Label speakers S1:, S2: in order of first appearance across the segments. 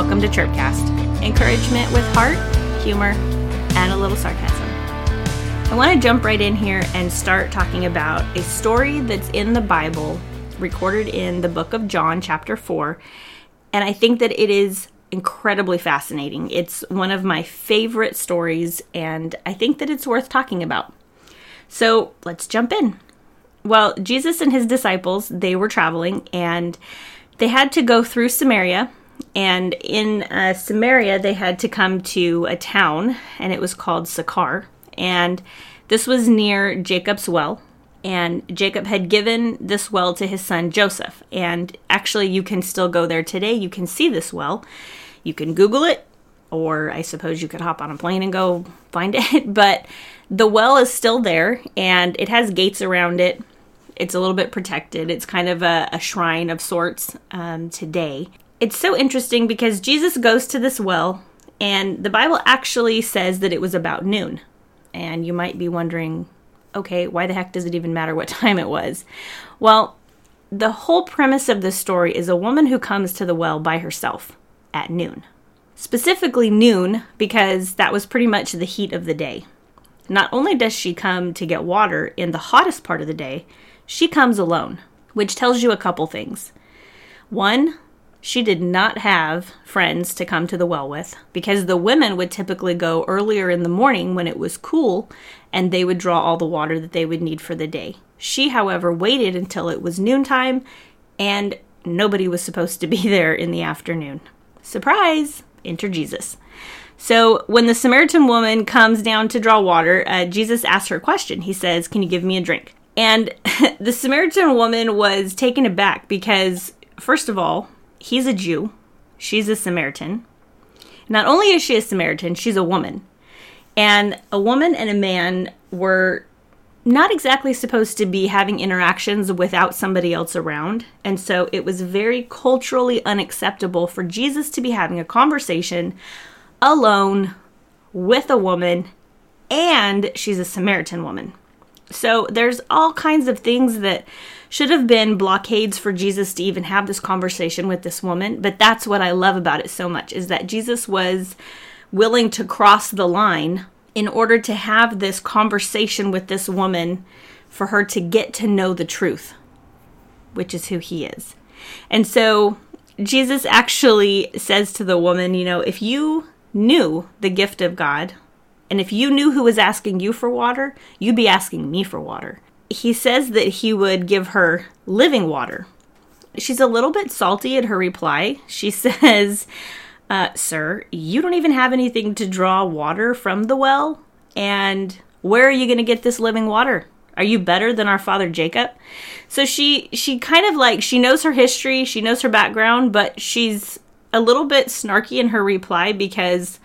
S1: welcome to Chirpcast. Encouragement with heart, humor, and a little sarcasm. I want to jump right in here and start talking about a story that's in the Bible, recorded in the book of John, chapter 4. And I think that it is incredibly fascinating. It's one of my favorite stories, and I think that it's worth talking about. So let's jump in. Well, Jesus and his disciples, they were traveling and they had to go through Samaria. And in uh, Samaria, they had to come to a town, and it was called Sychar. And this was near Jacob's well. And Jacob had given this well to his son Joseph. And actually, you can still go there today. You can see this well. You can Google it, or I suppose you could hop on a plane and go find it. But the well is still there, and it has gates around it. It's a little bit protected. It's kind of a, a shrine of sorts um, today. It's so interesting because Jesus goes to this well, and the Bible actually says that it was about noon. And you might be wondering, okay, why the heck does it even matter what time it was? Well, the whole premise of this story is a woman who comes to the well by herself at noon. Specifically, noon, because that was pretty much the heat of the day. Not only does she come to get water in the hottest part of the day, she comes alone, which tells you a couple things. One, she did not have friends to come to the well with because the women would typically go earlier in the morning when it was cool and they would draw all the water that they would need for the day. She, however, waited until it was noontime and nobody was supposed to be there in the afternoon. Surprise! Enter Jesus. So when the Samaritan woman comes down to draw water, uh, Jesus asks her a question. He says, Can you give me a drink? And the Samaritan woman was taken aback because, first of all, he's a Jew, she's a Samaritan. Not only is she a Samaritan, she's a woman. And a woman and a man were not exactly supposed to be having interactions without somebody else around. And so it was very culturally unacceptable for Jesus to be having a conversation alone with a woman, and she's a Samaritan woman. So there's all kinds of things that should have been blockades for Jesus to even have this conversation with this woman, but that's what I love about it so much is that Jesus was willing to cross the line in order to have this conversation with this woman for her to get to know the truth, which is who he is. And so Jesus actually says to the woman, you know, if you knew the gift of God, and if you knew who was asking you for water, you'd be asking me for water. He says that he would give her living water. She's a little bit salty in her reply. She says, uh, Sir, you don't even have anything to draw water from the well. And where are you going to get this living water? Are you better than our father Jacob? So she she kind of like she knows her history, she knows her background, but she's a little bit snarky in her reply because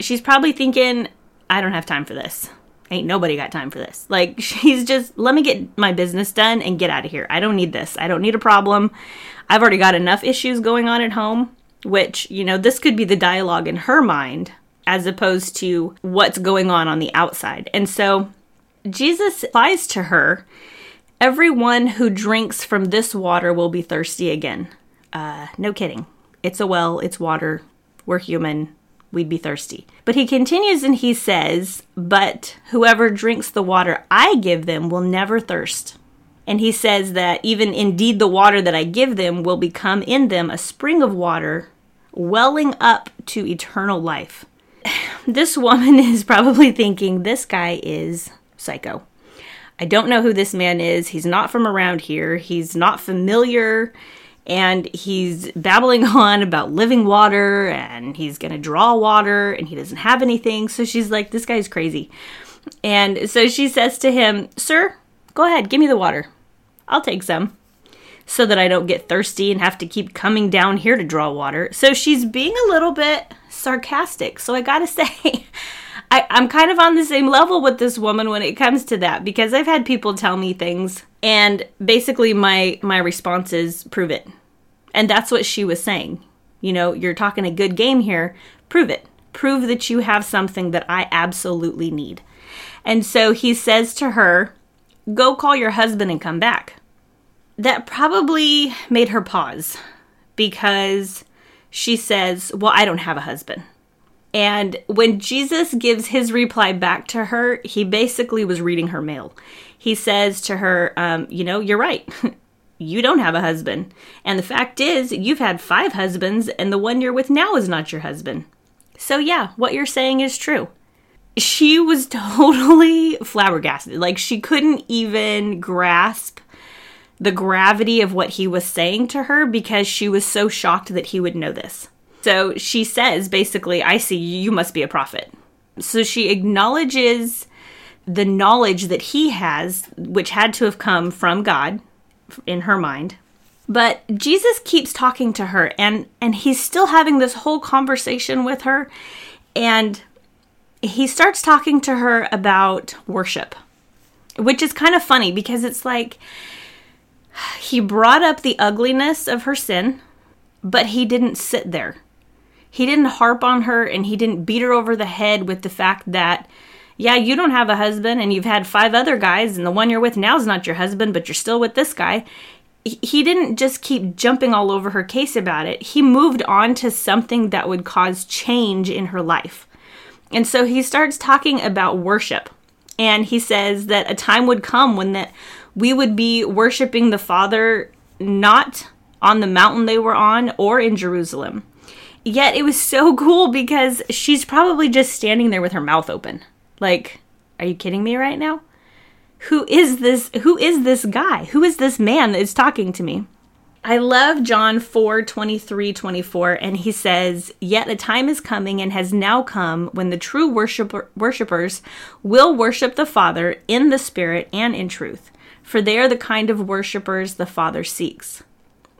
S1: she's probably thinking I don't have time for this. Ain't nobody got time for this. Like, she's just, let me get my business done and get out of here. I don't need this. I don't need a problem. I've already got enough issues going on at home, which, you know, this could be the dialogue in her mind as opposed to what's going on on the outside. And so Jesus lies to her Everyone who drinks from this water will be thirsty again. Uh, no kidding. It's a well, it's water. We're human we'd be thirsty. But he continues and he says, But whoever drinks the water I give them will never thirst. And he says that even indeed the water that I give them will become in them a spring of water welling up to eternal life. This woman is probably thinking, This guy is psycho. I don't know who this man is. He's not from around here. He's not familiar and he's babbling on about living water and he's going to draw water and he doesn't have anything. So she's like, This guy's crazy. And so she says to him, Sir, go ahead, give me the water. I'll take some so that I don't get thirsty and have to keep coming down here to draw water. So she's being a little bit sarcastic. So I gotta say, I, I'm kind of on the same level with this woman when it comes to that because I've had people tell me things and basically my my response is prove it. And that's what she was saying. You know, you're talking a good game here. Prove it. Prove that you have something that I absolutely need. And so he says to her, Go call your husband and come back. That probably made her pause because she says, Well, I don't have a husband. And when Jesus gives his reply back to her, he basically was reading her mail. He says to her, um, You know, you're right. you don't have a husband. And the fact is, you've had five husbands, and the one you're with now is not your husband. So, yeah, what you're saying is true. She was totally flabbergasted. Like, she couldn't even grasp the gravity of what he was saying to her because she was so shocked that he would know this. So she says, basically, I see you must be a prophet. So she acknowledges the knowledge that he has, which had to have come from God in her mind. But Jesus keeps talking to her and and he's still having this whole conversation with her and he starts talking to her about worship. Which is kind of funny because it's like he brought up the ugliness of her sin, but he didn't sit there. He didn't harp on her and he didn't beat her over the head with the fact that, yeah, you don't have a husband and you've had five other guys, and the one you're with now is not your husband, but you're still with this guy. He didn't just keep jumping all over her case about it. He moved on to something that would cause change in her life. And so he starts talking about worship. And he says that a time would come when that we would be worshiping the Father not on the mountain they were on or in Jerusalem. Yet it was so cool because she's probably just standing there with her mouth open. Like, are you kidding me right now? Who is this who is this guy? Who is this man that is talking to me? I love John 4 23 24, and he says, Yet the time is coming and has now come when the true worshiper, worshipers will worship the Father in the Spirit and in truth for they are the kind of worshippers the Father seeks.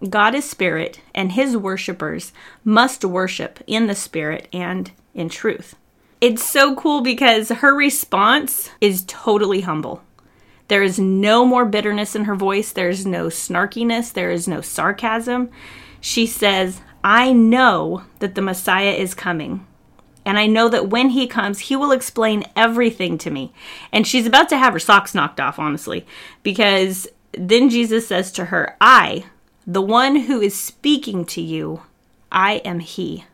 S1: God is spirit, and his worshippers must worship in the spirit and in truth. It's so cool because her response is totally humble. There is no more bitterness in her voice, there is no snarkiness, there is no sarcasm. She says, I know that the Messiah is coming. And I know that when he comes, he will explain everything to me. And she's about to have her socks knocked off, honestly, because then Jesus says to her, I, the one who is speaking to you, I am he.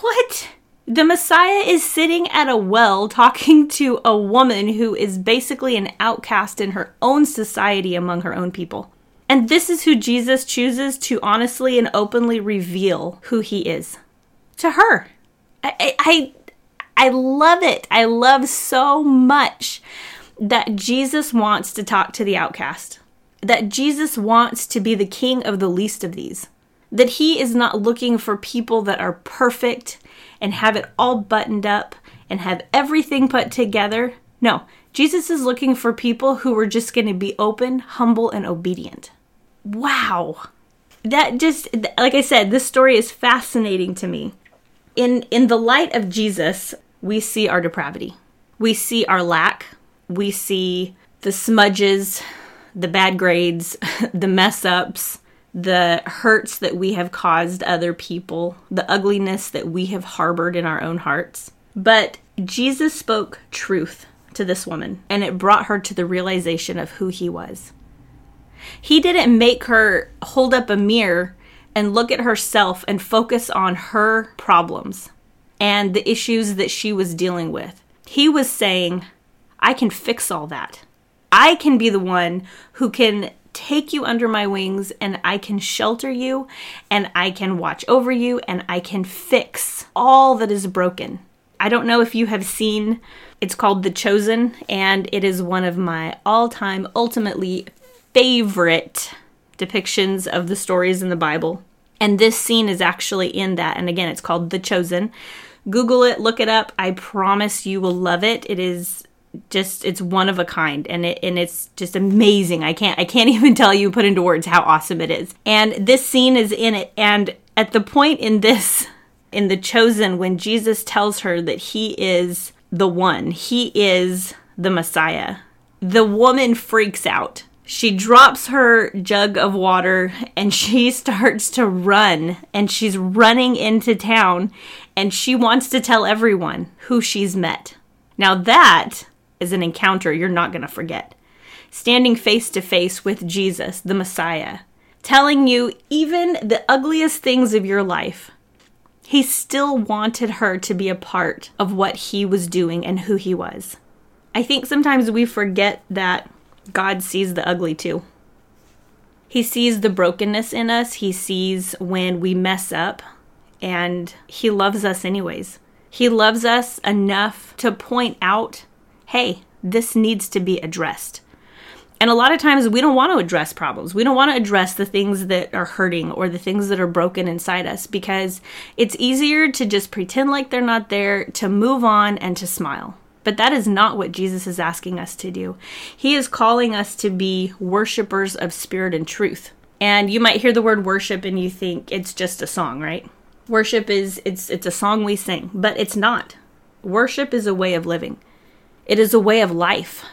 S1: What? The Messiah is sitting at a well talking to a woman who is basically an outcast in her own society among her own people. And this is who Jesus chooses to honestly and openly reveal who he is to her. I, I, I love it. I love so much that Jesus wants to talk to the outcast, that Jesus wants to be the king of the least of these, that he is not looking for people that are perfect and have it all buttoned up and have everything put together. No, Jesus is looking for people who are just going to be open, humble, and obedient. Wow. That just, like I said, this story is fascinating to me in in the light of Jesus, we see our depravity. We see our lack. We see the smudges, the bad grades, the mess ups, the hurts that we have caused other people, the ugliness that we have harbored in our own hearts. But Jesus spoke truth to this woman, and it brought her to the realization of who he was. He didn't make her hold up a mirror and look at herself and focus on her problems and the issues that she was dealing with. He was saying, I can fix all that. I can be the one who can take you under my wings and I can shelter you and I can watch over you and I can fix all that is broken. I don't know if you have seen it's called The Chosen and it is one of my all-time ultimately favorite depictions of the stories in the Bible. And this scene is actually in that. And again, it's called The Chosen. Google it, look it up. I promise you will love it. It is just it's one of a kind and it and it's just amazing. I can't I can't even tell you put into words how awesome it is. And this scene is in it and at the point in this in the chosen when Jesus tells her that he is the one, he is the Messiah. The woman freaks out she drops her jug of water and she starts to run and she's running into town and she wants to tell everyone who she's met. Now, that is an encounter you're not going to forget. Standing face to face with Jesus, the Messiah, telling you even the ugliest things of your life He still wanted her to be a part of what he was doing and who he was. I think sometimes we forget that God sees the ugly too. He sees the brokenness in us, He sees when we mess up, and He loves us anyways. He loves us enough to point out hey, this needs to be addressed. And a lot of times we don't want to address problems. We don't want to address the things that are hurting or the things that are broken inside us because it's easier to just pretend like they're not there, to move on, and to smile. But that is not what Jesus is asking us to do. He is calling us to be worshipers of spirit and truth. And you might hear the word worship and you think it's just a song, right? Worship is it's it's a song we sing, but it's not. Worship is a way of living. It is a way of life.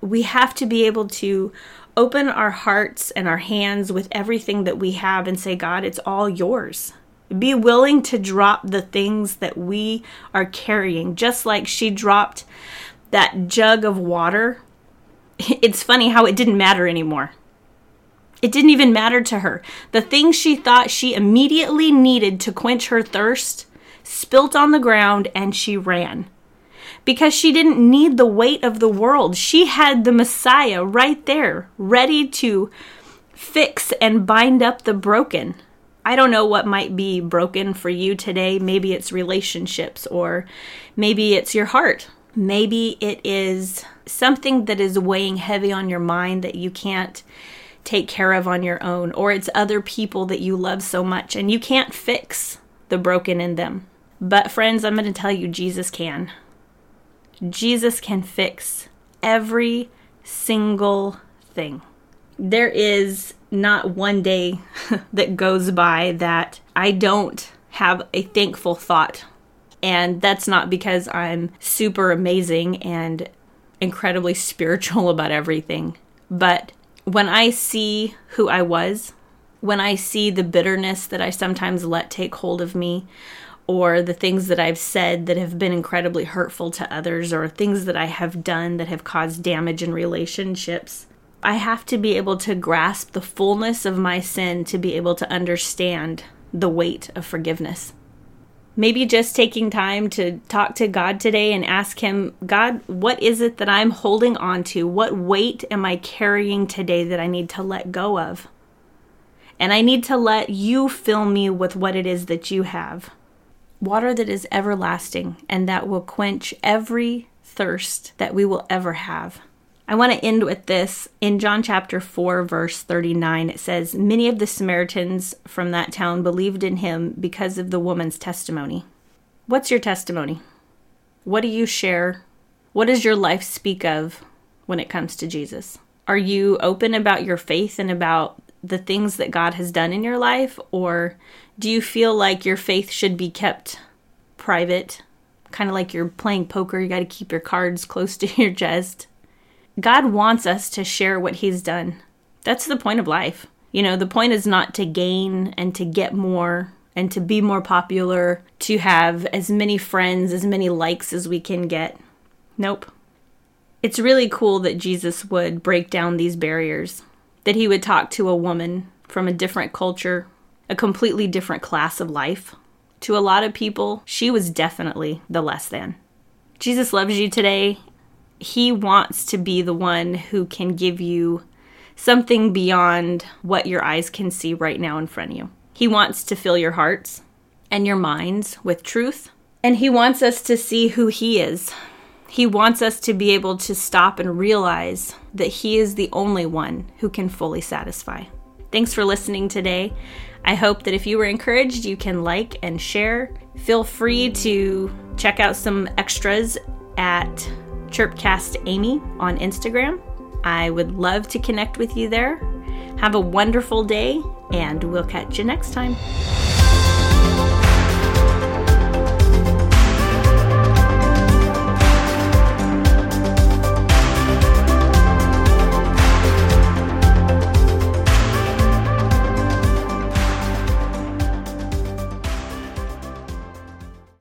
S1: We have to be able to open our hearts and our hands with everything that we have and say, God, it's all yours. Be willing to drop the things that we are carrying, just like she dropped that jug of water. It's funny how it didn't matter anymore. It didn't even matter to her. The thing she thought she immediately needed to quench her thirst spilt on the ground and she ran because she didn't need the weight of the world. She had the Messiah right there, ready to fix and bind up the broken. I don't know what might be broken for you today. Maybe it's relationships, or maybe it's your heart. Maybe it is something that is weighing heavy on your mind that you can't take care of on your own, or it's other people that you love so much and you can't fix the broken in them. But, friends, I'm going to tell you, Jesus can. Jesus can fix every single thing. There is not one day that goes by that I don't have a thankful thought. And that's not because I'm super amazing and incredibly spiritual about everything. But when I see who I was, when I see the bitterness that I sometimes let take hold of me, or the things that I've said that have been incredibly hurtful to others, or things that I have done that have caused damage in relationships. I have to be able to grasp the fullness of my sin to be able to understand the weight of forgiveness. Maybe just taking time to talk to God today and ask Him, God, what is it that I'm holding on to? What weight am I carrying today that I need to let go of? And I need to let you fill me with what it is that you have water that is everlasting and that will quench every thirst that we will ever have. I want to end with this. In John chapter 4, verse 39, it says, Many of the Samaritans from that town believed in him because of the woman's testimony. What's your testimony? What do you share? What does your life speak of when it comes to Jesus? Are you open about your faith and about the things that God has done in your life? Or do you feel like your faith should be kept private? Kind of like you're playing poker, you got to keep your cards close to your chest. God wants us to share what He's done. That's the point of life. You know, the point is not to gain and to get more and to be more popular, to have as many friends, as many likes as we can get. Nope. It's really cool that Jesus would break down these barriers that he would talk to a woman from a different culture, a completely different class of life. To a lot of people, she was definitely the less than. Jesus loves you today. He wants to be the one who can give you something beyond what your eyes can see right now in front of you. He wants to fill your hearts and your minds with truth, and He wants us to see who He is he wants us to be able to stop and realize that He is the only one who can fully satisfy. Thanks for listening today. I hope that if you were encouraged, you can like and share. Feel free to check out some extras at Chirpcast Amy on Instagram. I would love to connect with you there. Have a wonderful day, and we'll catch you next time.